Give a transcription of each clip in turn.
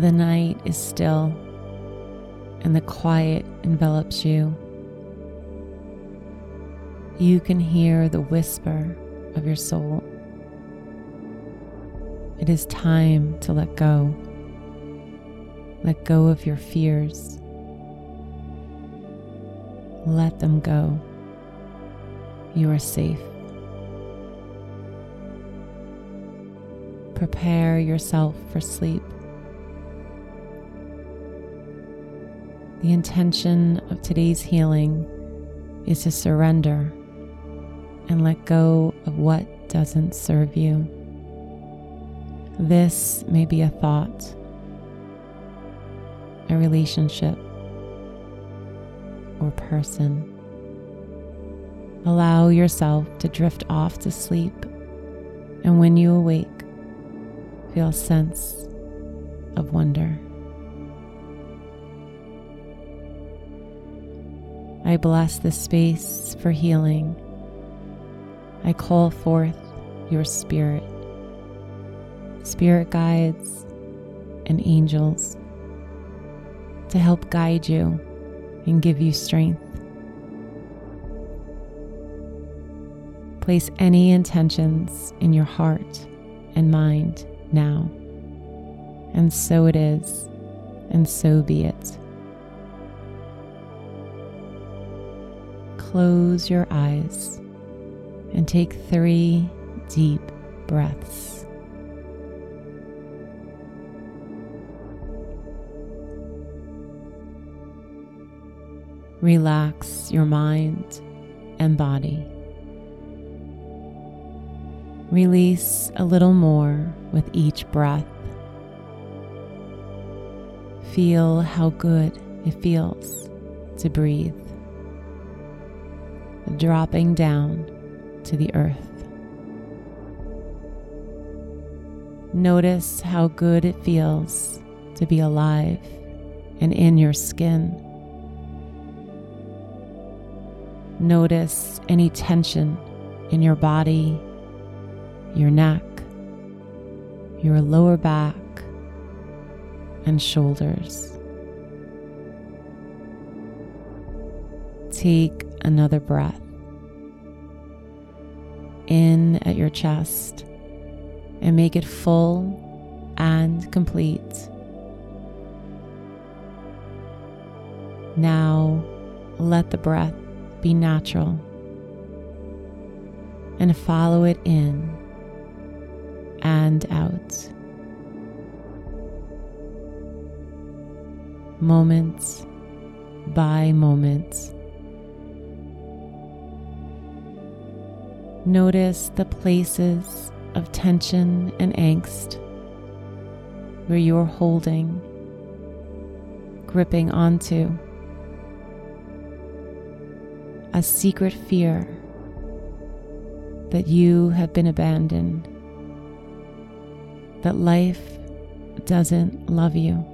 The night is still and the quiet envelops you. You can hear the whisper of your soul. It is time to let go. Let go of your fears. Let them go. You are safe. Prepare yourself for sleep. The intention of today's healing is to surrender and let go of what doesn't serve you. This may be a thought, a relationship, or person. Allow yourself to drift off to sleep, and when you awake, feel a sense of wonder. I bless this space for healing. I call forth your spirit, spirit guides, and angels to help guide you and give you strength. Place any intentions in your heart and mind now. And so it is, and so be it. Close your eyes and take three deep breaths. Relax your mind and body. Release a little more with each breath. Feel how good it feels to breathe dropping down to the earth. Notice how good it feels to be alive and in your skin. Notice any tension in your body, your neck, your lower back, and shoulders. Take another breath in at your chest and make it full and complete. Now let the breath be natural and follow it in and out. Moments by moment. Notice the places of tension and angst where you're holding, gripping onto a secret fear that you have been abandoned, that life doesn't love you.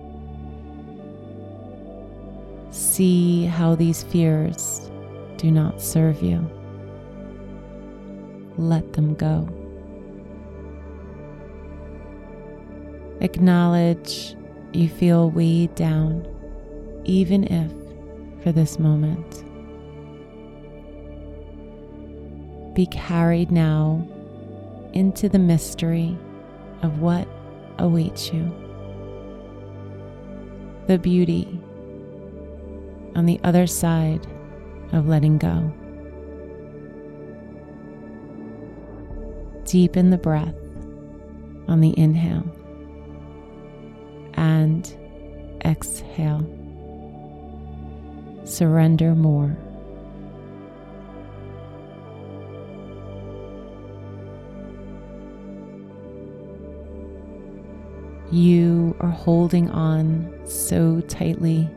See how these fears do not serve you. Let them go. Acknowledge you feel weighed down, even if for this moment. Be carried now into the mystery of what awaits you. The beauty on the other side of letting go. Deepen the breath on the inhale and exhale. Surrender more. You are holding on so tightly.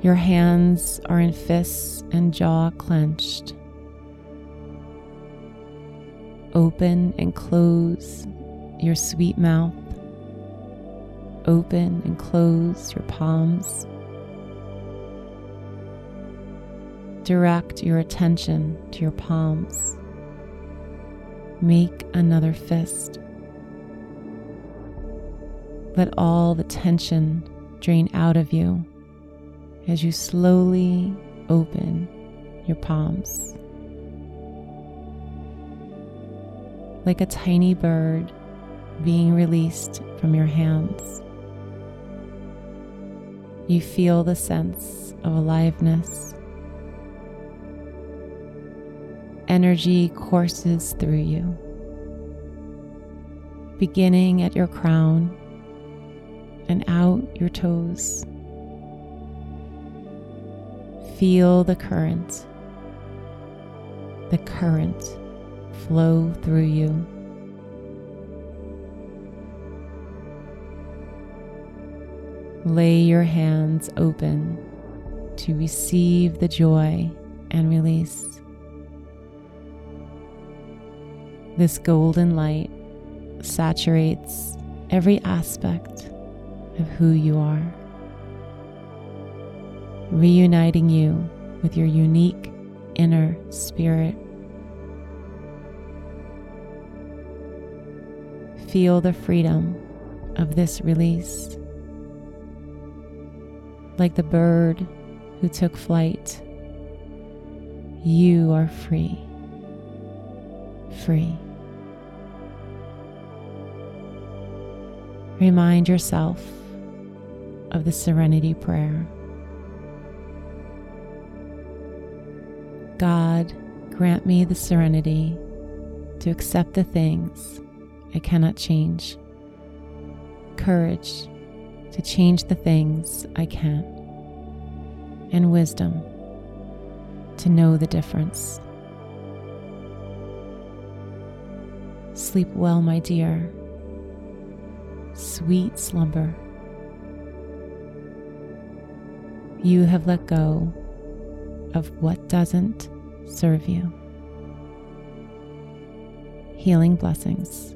Your hands are in fists and jaw clenched. Open and close your sweet mouth. Open and close your palms. Direct your attention to your palms. Make another fist. Let all the tension drain out of you as you slowly open your palms. Like a tiny bird being released from your hands, you feel the sense of aliveness. Energy courses through you, beginning at your crown and out your toes. Feel the current, the current flow through you. Lay your hands open to receive the joy and release. This golden light saturates every aspect of who you are, reuniting you with your unique inner spirit. Feel the freedom of this release. Like the bird who took flight, you are free. Free. Remind yourself of the Serenity Prayer. God, grant me the serenity to accept the things I cannot change, courage to change the things I can, and wisdom to know the difference. Sleep well, my dear. Sweet slumber. you have let go of what doesn't serve you. Healing blessings.